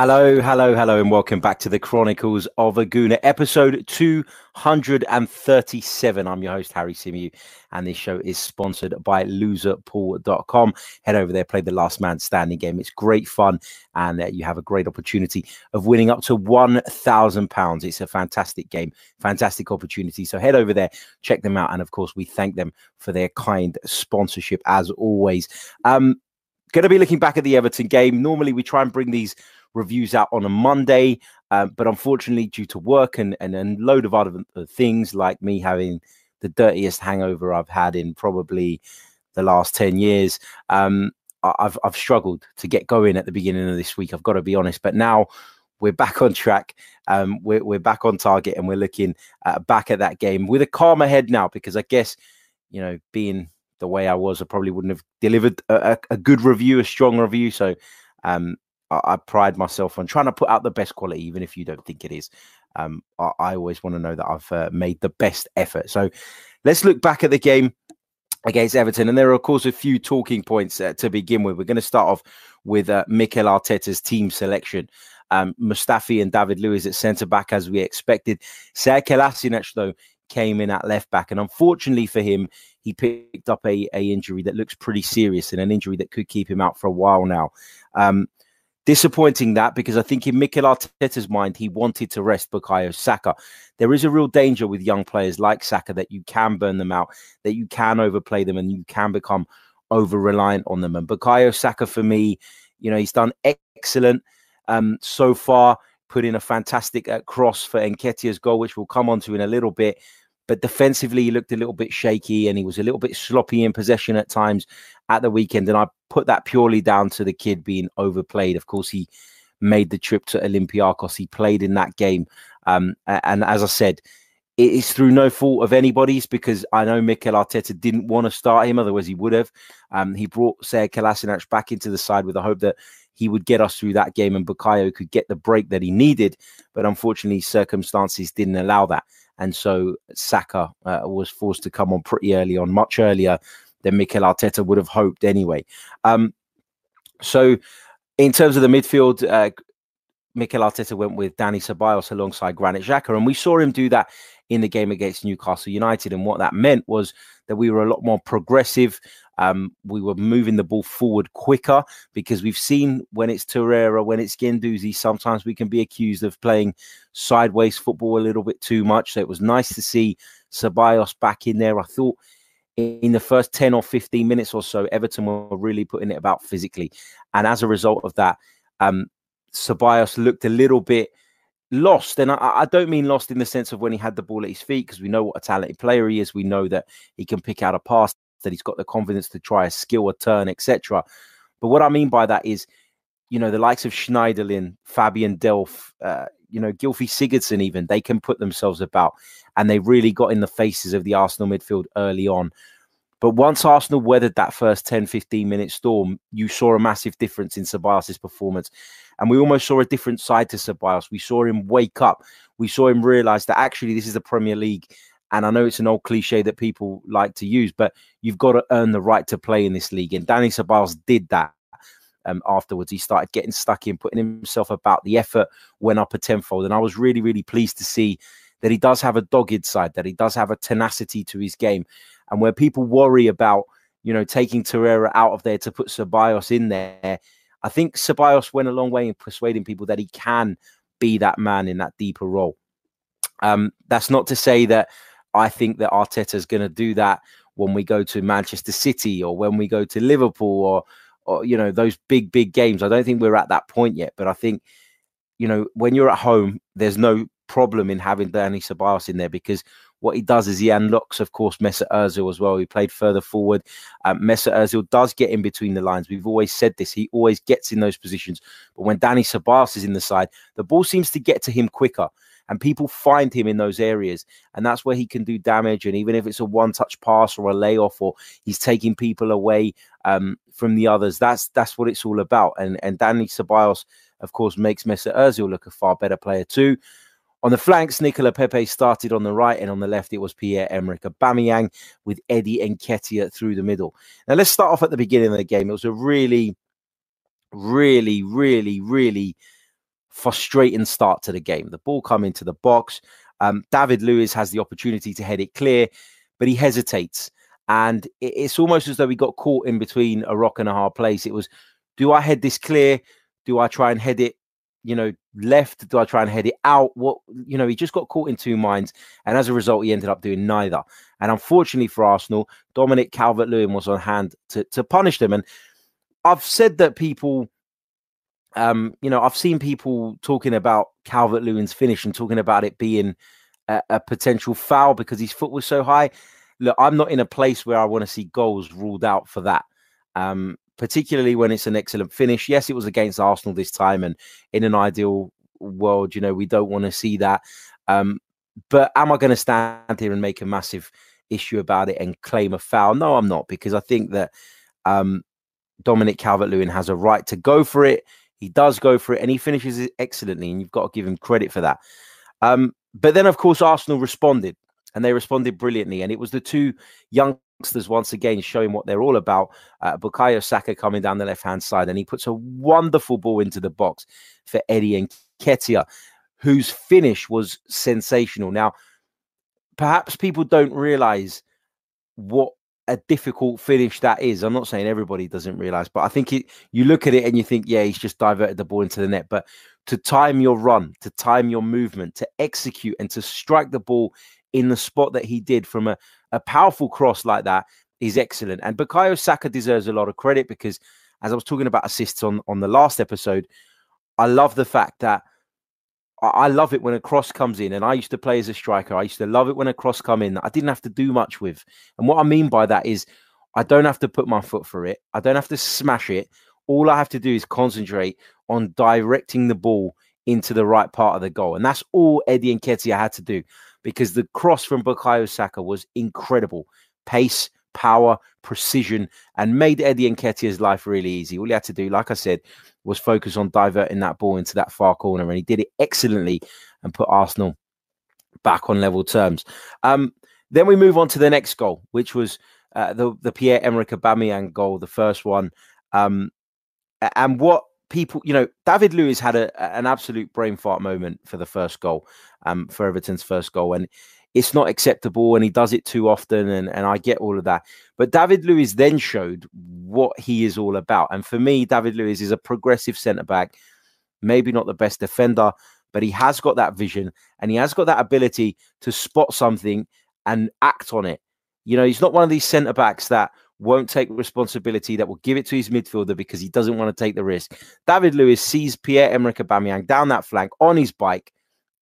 Hello, hello, hello, and welcome back to the Chronicles of a Gooner, episode 237. I'm your host, Harry Symeou, and this show is sponsored by loserpool.com. Head over there, play the last man standing game. It's great fun, and uh, you have a great opportunity of winning up to £1,000. It's a fantastic game, fantastic opportunity. So head over there, check them out, and of course, we thank them for their kind sponsorship as always. Um, Going to be looking back at the Everton game. Normally, we try and bring these reviews out on a Monday. Um, but unfortunately, due to work and, and, and load of other things like me having the dirtiest hangover I've had in probably the last 10 years, um, I've, I've struggled to get going at the beginning of this week. I've got to be honest. But now we're back on track. Um, we're, we're back on target and we're looking uh, back at that game with a calmer head now because I guess, you know, being the way I was, I probably wouldn't have delivered a, a, a good review, a strong review. So um, I, I, pride myself on trying to put out the best quality, even if you don't think it is. Um, I, I, always want to know that I've uh, made the best effort. So let's look back at the game against Everton. And there are, of course, a few talking points uh, to begin with. We're going to start off with uh, Mikel Arteta's team selection. Um, Mustafi and David Luiz at centre back, as we expected. Sead Kolasinac, though, came in at left back. And unfortunately for him, he picked up a, a injury that looks pretty serious and an injury that could keep him out for a while now. Um, Disappointing that because I think in Mikel Arteta's mind, he wanted to rest Bukayo Saka. There is a real danger with young players like Saka that you can burn them out, that you can overplay them, and you can become over reliant on them. And Bukayo Saka, for me, you know, he's done excellent um, so far, put in a fantastic uh, cross for Nketiah's goal, which we'll come on to in a little bit. But defensively, he looked a little bit shaky and he was a little bit sloppy in possession at times at the weekend. And I put that purely down to the kid being overplayed. Of course, he made the trip to Olympiacos. He played in that game. Um, and as I said, it is through no fault of anybody's because I know Mikel Arteta didn't want to start him, otherwise he would have. Um, he brought Sead Kolasinac back into the side with the hope that he would get us through that game and Bukayo could get the break that he needed. But unfortunately, circumstances didn't allow that and so Saka uh, was forced to come on pretty early on, much earlier than Mikel Arteta would have hoped anyway. Um, so, in terms of the midfield, uh, Mikel Arteta went with Dani Ceballos alongside Granit Xhaka, and we saw him do that in the game against Newcastle United. And what that meant was that we were a lot more progressive. Um, we were moving the ball forward quicker because we've seen when it's Torreira, when it's Guendouzi, sometimes we can be accused of playing sideways football a little bit too much. So it was nice to see Ceballos back in there. I thought in the first 10 or 15 minutes or so, Everton were really putting it about physically. And as a result of that, um, Ceballos looked a little bit lost. And I, I, don't mean lost in the sense of when he had the ball at his feet, because we know what a talented player he is. We know that he can pick out a pass, that he's got the confidence to try a skill, a turn, etc. But what I mean by that is, you know, the likes of Schneiderlin, Fabian Delph, uh, you know, Gylfi Sigurdsson, even they can put themselves about, and they really got in the faces of the Arsenal midfield early on. But once Arsenal weathered that first 10, 15 minute storm, you saw a massive difference in Ceballos' performance. And we almost saw a different side to Ceballos. We saw him wake up. We saw him realize that actually this is the Premier League. And I know it's an old cliche that people like to use, but you've got to earn the right to play in this league. And Dani Ceballos did that. Um, afterwards, he started getting stuck in, putting himself about. The effort went up a tenfold, and I was really, really pleased to see that he does have a dogged side, that he does have a tenacity to his game, and where people worry about, you know, taking Torreira out of there to put Ceballos in there, I think Ceballos went a long way in persuading people that he can be that man in that deeper role. Um, that's not to say that I think that Arteta is going to do that when we go to Manchester City or when we go to Liverpool or, or you know those big big games. I don't think we're at that point yet, but I think you know when you're at home, there's no problem in having Dani Ceballos in there because what he does is he unlocks, of course, Mesut Ozil as well. He played further forward. Um, Mesut Ozil does get in between the lines. We've always said this. He always gets in those positions. But when Dani Ceballos is in the side, the ball seems to get to him quicker. And people find him in those areas. And that's where he can do damage. And even if it's a one touch pass or a layoff or he's taking people away um, from the others, that's that's what it's all about. And, and Dani Ceballos, of course, makes Mesut Ozil look a far better player too. On the flanks, Nicola Pepe started on the right, and on the left, it was Pierre-Emerick Aubameyang with Eddie Nketiah through the middle. Now, let's start off at the beginning of the game. It was a really, really, really, really frustrating start to the game. The ball come into the box. Um, David Luiz has the opportunity to head it clear, but he hesitates. And it's almost as though he got caught in between a rock and a hard place. It was, do I head this clear? Do I try and head it, you know, left? Do I try and head it out? What, you know, he just got caught in two minds. And as a result, he ended up doing neither. And unfortunately for Arsenal, Dominic Calvert Lewin was on hand to, to punish them. And I've said that people, um, you know, I've seen people talking about Calvert Lewin's finish and talking about it being a, a potential foul because his foot was so high look, I'm not in a place where I want to see goals ruled out for that. Um, particularly when it's an excellent finish. Yes, it was against Arsenal this time, and in an ideal world, you know, we don't want to see that. Um, but am I going to stand here and make a massive issue about it and claim a foul? No, I'm not, because I think that um, Dominic Calvert Lewin has a right to go for it. He does go for it and he finishes it excellently, and you've got to give him credit for that. Um, but then, of course, Arsenal responded and they responded brilliantly. And it was the two youngsters once again showing what they're all about. Uh, Bukayo Saka coming down the left hand side, and he puts a wonderful ball into the box for Eddie Nketiah, whose finish was sensational. Now, perhaps people don't realize what a difficult finish that is. I'm not saying everybody doesn't realize, but I think it, you look at it and you think, yeah, he's just diverted the ball into the net. But to time your run, to time your movement, to execute and to strike the ball in the spot that he did from a, a powerful cross like that is excellent. And Bukayo Saka deserves a lot of credit because, as I was talking about assists on, on the last episode, I love the fact that I love it when a cross comes in, and I used to play as a striker. I used to love it when a cross come in. I didn't have to do much with, and what I mean by that is, I don't have to put my foot for it. I don't have to smash it. All I have to do is concentrate on directing the ball into the right part of the goal, and that's all Eddie and Nketiah had to do because the cross from Bukayo Saka was incredible. Pace, power, precision, and made Eddie Nketiah's life really easy. All he had to do, like I said, was focus on diverting that ball into that far corner, and he did it excellently and put Arsenal back on level terms. Um, then we move on to the next goal, which was uh, the the Pierre Emerick Aubameyang goal, the first one. Um, and what people, you know, David Luiz had a, an absolute brain fart moment for the first goal, um, for Everton's first goal, and it's not acceptable, and he does it too often, and and I get all of that. But David Luiz then showed what he is all about, and for me, David Luiz is a progressive centre back, maybe not the best defender, but he has got that vision, and he has got that ability to spot something and act on it. You know, he's not one of these centre backs that won't take responsibility, that will give it to his midfielder because he doesn't want to take the risk. David Luiz sees Pierre Emerick Aubameyang down that flank on his bike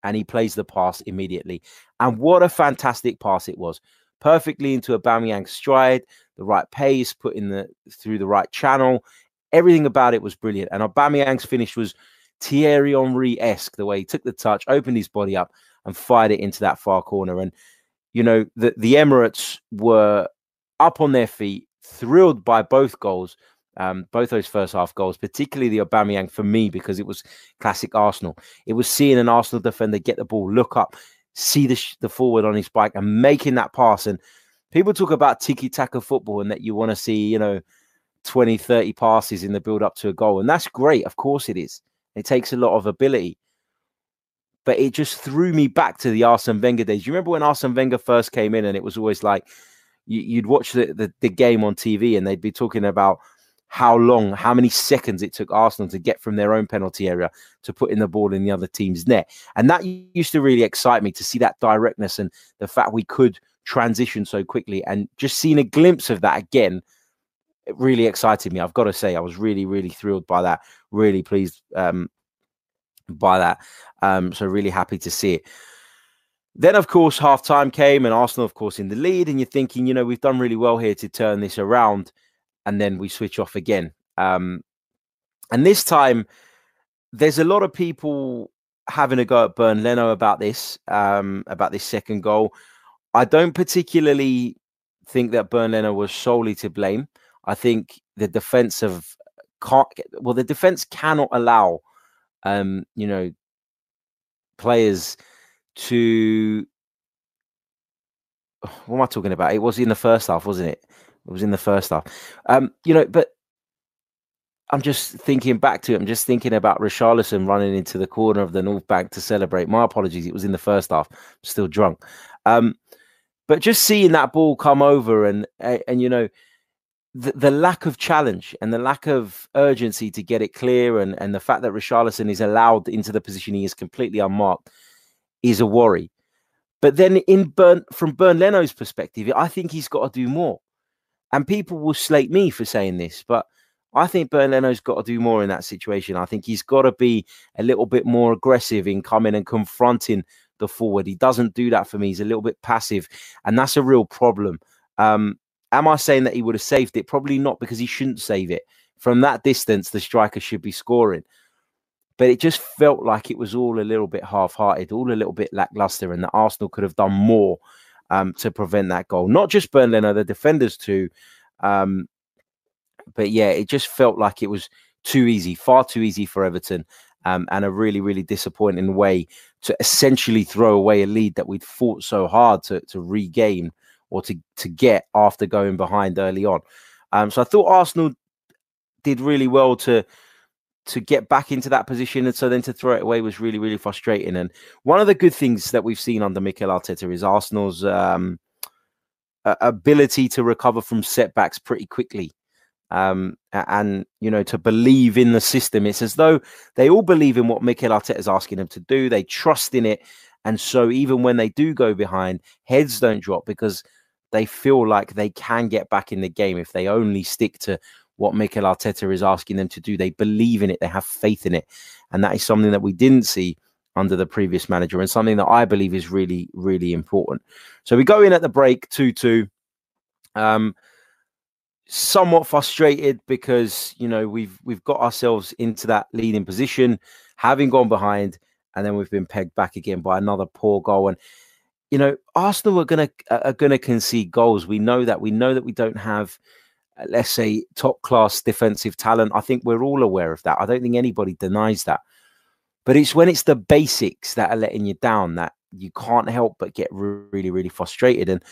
and he plays the pass immediately. And what a fantastic pass it was. Perfectly into Aubameyang's stride, the right pace, put in the through the right channel. Everything about it was brilliant. And Aubameyang's finish was Thierry Henry-esque, the way he took the touch, opened his body up and fired it into that far corner. And you know, the, the Emirates were up on their feet, thrilled by both goals, um, both those first half goals, particularly the Aubameyang for me because it was classic Arsenal. It was seeing an Arsenal defender get the ball, look up, see the the forward on his bike, and making that pass. And people talk about tiki taka football and that you want to see, you know, 20, 30 passes in the build up to a goal, and that's great. Of course, it is. It takes a lot of ability. But it just threw me back to the Arsene Wenger days. You remember when Arsene Wenger first came in, and it was always like, you, would watch the, the, the game on TV and they'd be talking about how long, how many seconds it took Arsenal to get from their own penalty area to put in the ball in the other team's net. And that used to really excite me to see that directness and the fact we could transition so quickly. And just seeing a glimpse of that again, it really excited me. I've got to say, I was really, really thrilled by that. Really pleased um, by that. Um, so really happy to see it. Then, of course, half time came and Arsenal, of course, in the lead. And you're thinking, you know, we've done really well here to turn this around. And then we switch off again. Um, and this time, there's a lot of people having a go at Bernd Leno about this, um, about this second goal. I don't particularly think that Bernd Leno was solely to blame. I think the defense of can't well, the defense cannot allow, um, you know, players to what am I talking about? It was in the first half, wasn't it? It was in the first half. Um, you know, but I'm just thinking back to it. I'm just thinking about Richarlison running into the corner of the North Bank to celebrate. My apologies. It was in the first half. I'm still drunk. Um, but just seeing that ball come over and and you know the, the lack of challenge and the lack of urgency to get it clear and, and the fact that Richarlison is allowed into the position he is completely unmarked is a worry. But then in Burn from Bernd Leno's perspective, I think he's got to do more. And people will slate me for saying this, but I think Bernd Leno's got to do more in that situation. I think he's got to be a little bit more aggressive in coming and confronting the forward. He doesn't do that for me. He's a little bit passive, and that's a real problem. Um, am I saying that he would have saved it? Probably not, because he shouldn't save it. From that distance, the striker should be scoring. But it just felt like it was all a little bit half-hearted, all a little bit lackluster, and that Arsenal could have done more um, to prevent that goal. Not just Bernd Leno, the defenders too. Um, but yeah, it just felt like it was too easy, far too easy for Everton, um, and a really, really disappointing way to essentially throw away a lead that we'd fought so hard to to regain or to to get after going behind early on. Um, so I thought Arsenal did really well to to get back into that position, and so then to throw it away was really, really frustrating. And one of the good things that we've seen under Mikel Arteta is Arsenal's um, ability to recover from setbacks pretty quickly um, and you know to believe in the system. It's as though they all believe in what Mikel Arteta is asking them to do. They trust in it, and so even when they do go behind, heads don't drop because they feel like they can get back in the game if they only stick to what Mikel Arteta is asking them to do. They believe in it. They have faith in it, and that is something that we didn't see under the previous manager, and something that I believe is really, really important. So we go in at the break two two. Um, somewhat frustrated because you know we've we've got ourselves into that leading position, having gone behind, and then we've been pegged back again by another poor goal. And you know, Arsenal are gonna are gonna concede goals. We know that. We know that we don't have, let's say, top class defensive talent. I think we're all aware of that. I don't think anybody denies that. But it's when it's the basics that are letting you down that you can't help but get really, really frustrated. And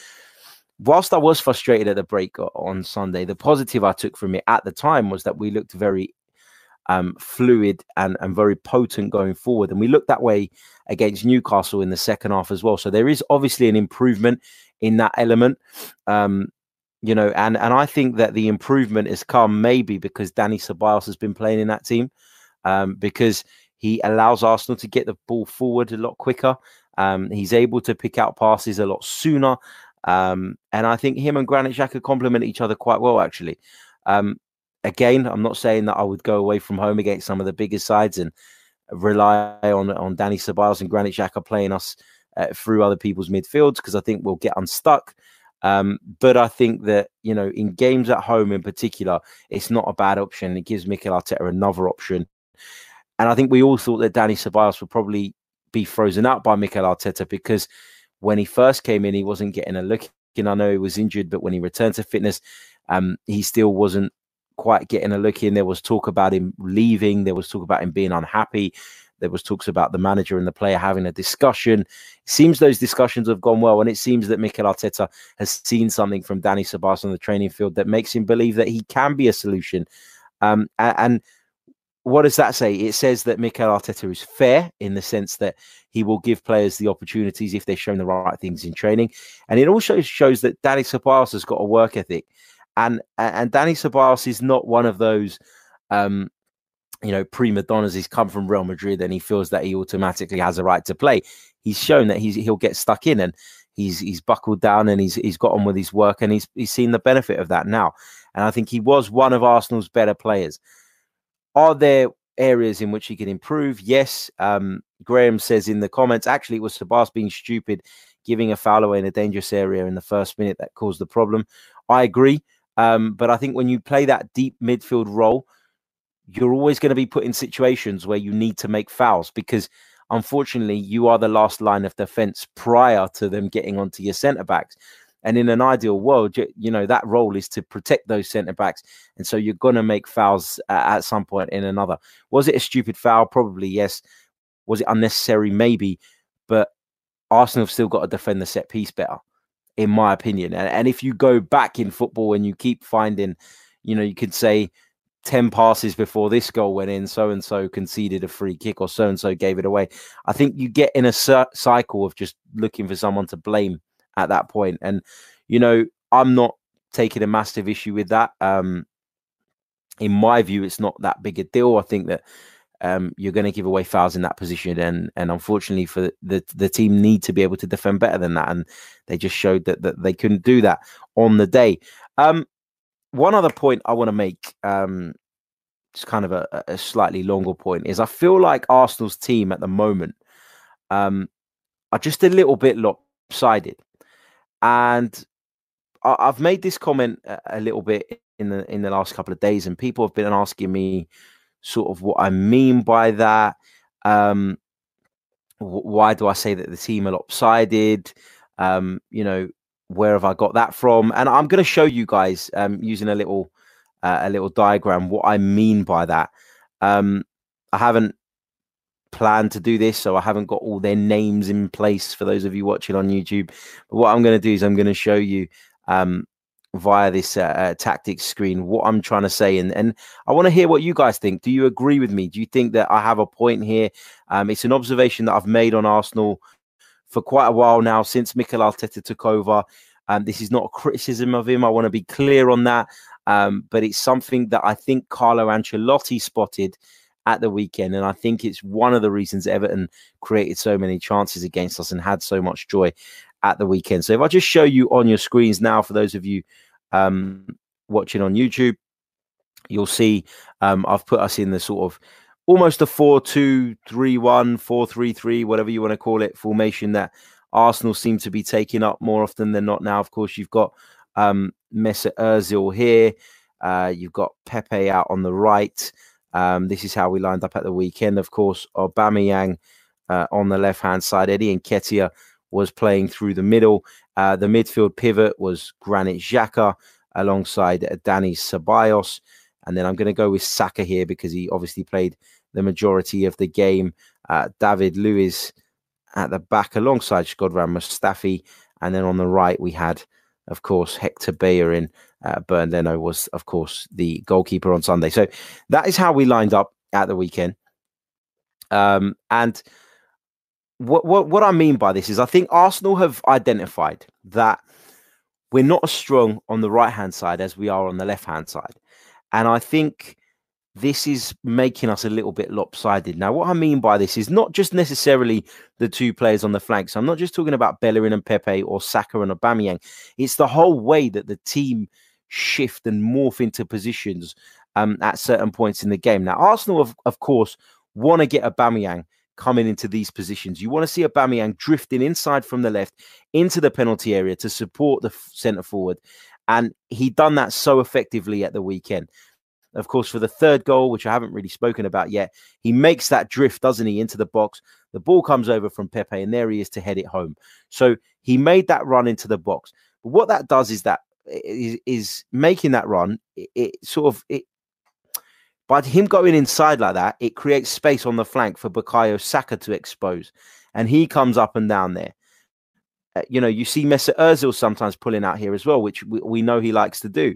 whilst I was frustrated at the break on Sunday, the positive I took from it at the time was that we looked very um, fluid and, and very potent going forward. And we looked that way against Newcastle in the second half as well. So there is obviously an improvement in that element. Um, you know, and and I think that the improvement has come maybe because Dani Ceballos has been playing in that team, um, because he allows Arsenal to get the ball forward a lot quicker. Um, he's able to pick out passes a lot sooner. Um, and I think him and Granit Xhaka complement each other quite well, actually. Um, again, I'm not saying that I would go away from home against some of the biggest sides and rely on on Dani Ceballos and Granit Xhaka playing us uh, through other people's midfields because I think we'll get unstuck. Um, but I think that you know, in games at home in particular, it's not a bad option. It gives Mikel Arteta another option, and I think we all thought that Dani Ceballos would probably be frozen out by Mikel Arteta because when he first came in, he wasn't getting a look. And I know he was injured, but when he returned to fitness, um, he still wasn't quite getting a look in. There was talk about him leaving. There was talk about him being unhappy. There was talks about the manager and the player having a discussion. It seems those discussions have gone well, and it seems that Mikel Arteta has seen something from Dani Ceballos on the training field that makes him believe that he can be a solution. Um, and, and what does that say? It says that Mikel Arteta is fair in the sense that he will give players the opportunities if they're shown the right things in training, and it also shows that Dani Ceballos has got a work ethic, and and Dani Ceballos is not one of those, um, you know, prima donnas. He's come from Real Madrid and he feels that he automatically has a right to play. He's shown that he's he'll get stuck in and he's he's buckled down and he's he's got on with his work and he's he's seen the benefit of that now. And I think he was one of Arsenal's better players. Are there areas in which he can improve? Yes. Um, Graham says in the comments, actually, it was Ceballos being stupid, giving a foul away in a dangerous area in the first minute that caused the problem. I agree. Um, but I think when you play that deep midfield role, you're always going to be put in situations where you need to make fouls because unfortunately you are the last line of defense prior to them getting onto your centre backs. And in an ideal world, you, you know, that role is to protect those centre backs. And so you're going to make fouls at, at some point in another. Was it a stupid foul? Probably yes. Was it unnecessary? Maybe. But Arsenal have still got to defend the set piece better, in my opinion. And, and if you go back in football and you keep finding, you know, you could say 10 passes before this goal went in, so and so conceded a free kick or so and so gave it away. I think you get in a cycle of just looking for someone to blame at that point. And, you know, I'm not taking a massive issue with that. Um, in my view, it's not that big a deal. I think that um, you're going to give away fouls in that position, and and unfortunately for the the team need to be able to defend better than that, and they just showed that that they couldn't do that on the day. Um, one other point I want to make, um, just kind of a, a, slightly longer point, is I feel like Arsenal's team at the moment um, are just a little bit lopsided, and I, have made this comment a, a, little bit in the in the last couple of days, and people have been asking me sort of what I mean by that. Um, why do I say that the team are lopsided? Um, you know, where have I got that from? And I'm going to show you guys um, using a little uh, a little diagram what I mean by that. Um, I haven't planned to do this, so I haven't got all their names in place for those of you watching on YouTube. But what I'm going to do is I'm going to show you um, via this uh, uh, tactics screen what I'm trying to say, and and I want to hear what you guys think. Do you agree with me? Do you think that I have a point here? Um, it's an observation that I've made on Arsenal for quite a while now since Mikel Arteta took over. Um, this is not a criticism of him. I want to be clear on that. Um, but it's something that I think Carlo Ancelotti spotted at the weekend. And I think it's one of the reasons Everton created so many chances against us and had so much joy at the weekend. So if I just show you on your screens now, for those of you um, watching on YouTube, you'll see um, I've put us in the sort of almost a 4 2 3 1, 4 3 3, whatever you want to call it, formation that Arsenal seem to be taking up more often than not now. Of course, you've got um, Mesut Ozil here. Uh, you've got Pepe out on the right. Um, this is how we lined up at the weekend. Of course, Aubameyang uh, on the left-hand side. Eddie and Nketiah was playing through the middle. Uh, the midfield pivot was Granit Xhaka alongside Dani Ceballos. And then I'm going to go with Saka here because he obviously played the majority of the game. Uh, David Luiz at the back alongside Shkodran Mustafi. And then on the right, we had, of course, Hector Bellerin. Uh, Bernd Leno was, of course, the goalkeeper on Sunday. So that is how we lined up at the weekend. Um, and what, what, what I mean by this is I think Arsenal have identified that we're not as strong on the right hand side as we are on the left hand side. And I think this is making us a little bit lopsided. Now, what I mean by this is not just necessarily the two players on the flanks. I'm not just talking about Bellerin and Pepe or Saka and Aubameyang. It's the whole way that the team shift and morph into positions um, at certain points in the game. Now, Arsenal, of, of course, want to get Aubameyang coming into these positions. You want to see Aubameyang drifting inside from the left into the penalty area to support the centre forward. And he done that so effectively at the weekend. Of course, for the third goal, which I haven't really spoken about yet, he makes that drift, doesn't he, into the box. The ball comes over from Pepe, and there he is to head it home. So he made that run into the box. But what that does is that is, is making that run. It, it sort of it by him going inside like that, it creates space on the flank for Bukayo Saka to expose, and he comes up and down there. Uh, you know, you see Mesut Ozil sometimes pulling out here as well, which we, we know he likes to do.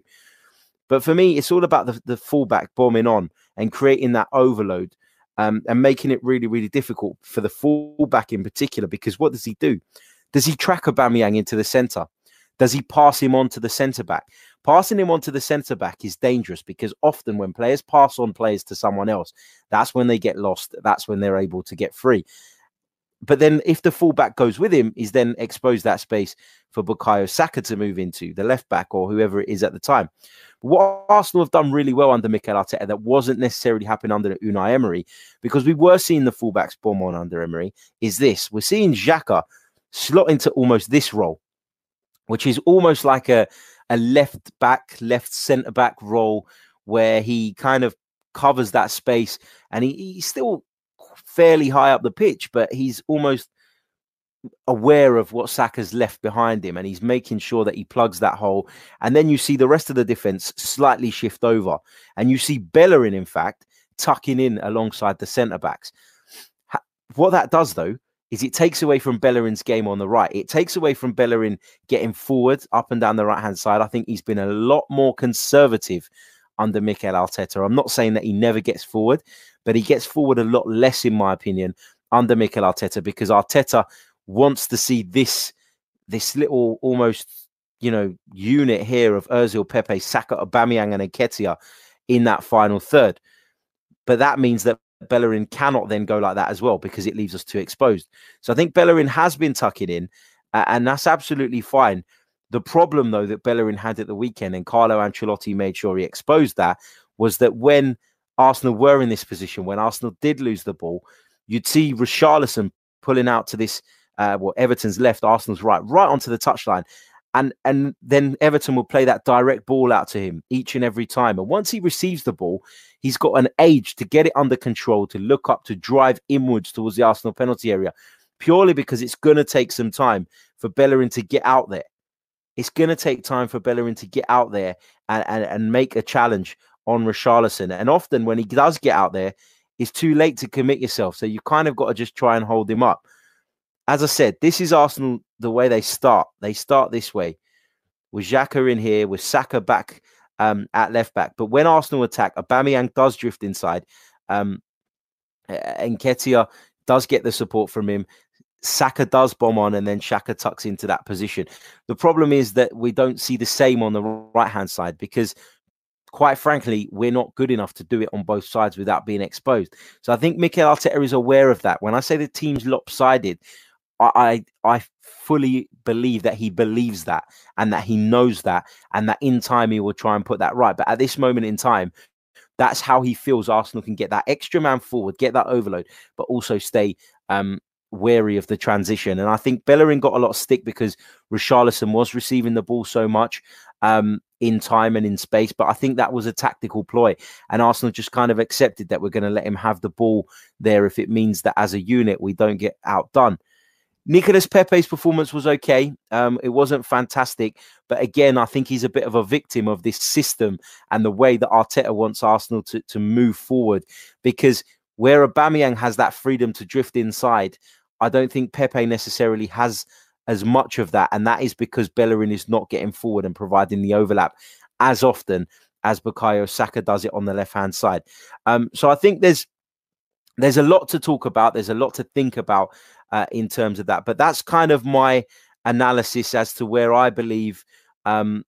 But for me, it's all about the, the fullback bombing on and creating that overload um, and making it really, really difficult for the fullback in particular. Because what does he do? Does he track Aubameyang into the centre? Does he pass him on to the centre back? Passing him on to the centre back is dangerous because often when players pass on players to someone else, that's when they get lost. That's when they're able to get free. But then if the fullback goes with him, he's then exposed that space for Bukayo Saka to move into, the left back or whoever it is at the time. What Arsenal have done really well under Mikel Arteta that wasn't necessarily happening under Unai Emery, because we were seeing the fullbacks bomb on under Emery, is this. We're seeing Xhaka slot into almost this role, which is almost like a, a left back, left centre back role where he kind of covers that space and he, he's still fairly high up the pitch, but he's almost aware of what Saka's left behind him and he's making sure that he plugs that hole. And then you see the rest of the defense slightly shift over. And you see Bellerin, in fact, tucking in alongside the centre backs. What that does, though, is it takes away from Bellerin's game on the right. It takes away from Bellerin getting forward up and down the right hand side. I think he's been a lot more conservative under Mikel Arteta. I'm not saying that he never gets forward, but he gets forward a lot less, in my opinion, under Mikel Arteta because Arteta wants to see this this little almost you know unit here of Özil, Pepe, Saka, Aubameyang, and Nketiah in that final third. But that means that Bellerin cannot then go like that as well because it leaves us too exposed. So I think Bellerin has been tucking in, uh, and that's absolutely fine. The problem, though, that Bellerin had at the weekend, and Carlo Ancelotti made sure he exposed that, was that when Arsenal were in this position, when Arsenal did lose the ball, you'd see Richarlison pulling out to this, uh, well, Everton's left, Arsenal's right, right onto the touchline. And, and then Everton will play that direct ball out to him each and every time. And once he receives the ball, he's got an age to get it under control, to look up, to drive inwards towards the Arsenal penalty area, purely because it's going to take some time for Bellerin to get out there it's going to take time for Bellerin to get out there and, and, and make a challenge on Richarlison. And often when he does get out there, it's too late to commit yourself. So you kind of got to just try and hold him up. As I said, this is Arsenal the way they start. They start this way with Xhaka in here, with Saka back um, at left back. But when Arsenal attack, Aubameyang does drift inside. Um, Nketiah does get the support from him. Saka does bomb on and then Xhaka tucks into that position. The problem is that we don't see the same on the right hand side because, quite frankly, we're not good enough to do it on both sides without being exposed. So I think Mikel Arteta is aware of that. When I say the team's lopsided, I, I, I fully believe that he believes that and that he knows that and that in time he will try and put that right. But at this moment in time, that's how he feels Arsenal can get that extra man forward, get that overload, but also stay um, wary of the transition. And I think Bellerin got a lot of stick because Richarlison was receiving the ball so much um, in time and in space. But I think that was a tactical ploy. And Arsenal just kind of accepted that we're going to let him have the ball there if it means that as a unit we don't get outdone. Nicolas Pepe's performance was okay. Um, it wasn't fantastic, but again, I think he's a bit of a victim of this system and the way that Arteta wants Arsenal to, to move forward. Because where Aubameyang has that freedom to drift inside, I don't think Pepe necessarily has as much of that, and that is because Bellerin is not getting forward and providing the overlap as often as Bukayo Saka does it on the left hand side. Um, so I think there's there's a lot to talk about. There's a lot to think about uh, in terms of that. But that's kind of my analysis as to where I believe um,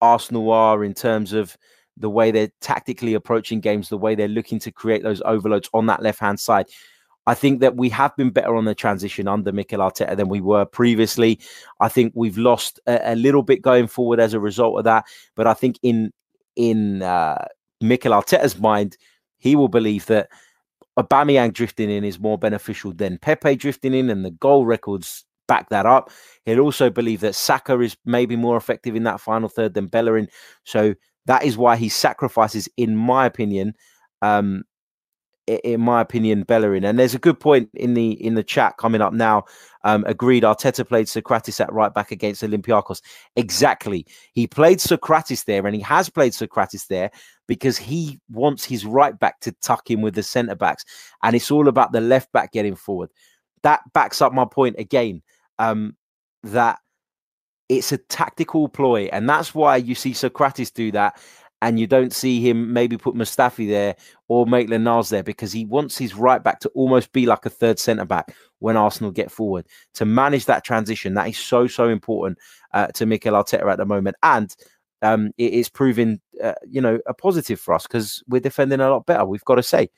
Arsenal are in terms of the way they're tactically approaching games, the way they're looking to create those overloads on that left hand side. I think that we have been better on the transition under Mikel Arteta than we were previously. I think we've lost a, a little bit going forward as a result of that. But I think in in uh, Mikel Arteta's mind, he will believe that Aubameyang drifting in is more beneficial than Pepe drifting in, and the goal records back that up. He'll also believe that Saka is maybe more effective in that final third than Bellerin. So that is why he sacrifices, in my opinion, um, in my opinion, Bellerin. And there's a good point in the in the chat coming up now. Um, agreed. Arteta played Sokratis at right back against Olympiacos. Exactly. He played Sokratis there, and he has played Sokratis there because he wants his right back to tuck in with the centre backs, and it's all about the left back getting forward. That backs up my point again. Um, that it's a tactical ploy, and that's why you see Sokratis do that and you don't see him maybe put Mustafi there or Maitland Niles there because he wants his right back to almost be like a third centre back when Arsenal get forward to manage that transition. That is so so important uh, to Mikel Arteta at the moment, and um, it is proving uh, you know a positive for us because we're defending a lot better. We've got to say.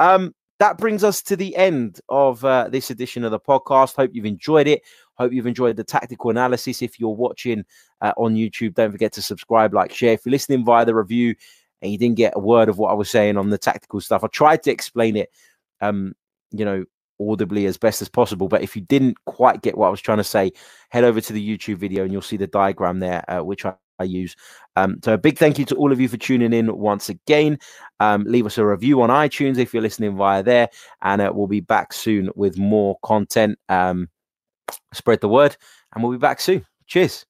Um, that brings us to the end of uh, this edition of the podcast. Hope you've enjoyed it. Hope you've enjoyed the tactical analysis. If you're watching uh, on YouTube, don't forget to subscribe, like, share. If you're listening via the review and you didn't get a word of what I was saying on the tactical stuff, I tried to explain it, um, you know, audibly as best as possible. But if you didn't quite get what I was trying to say, head over to the YouTube video and you'll see the diagram there, uh, which I I use. Um, so a big thank you to all of you for tuning in once again. Um, leave us a review on iTunes if you're listening via there, and uh, we'll be back soon with more content. Um, spread the word, and we'll be back soon. Cheers.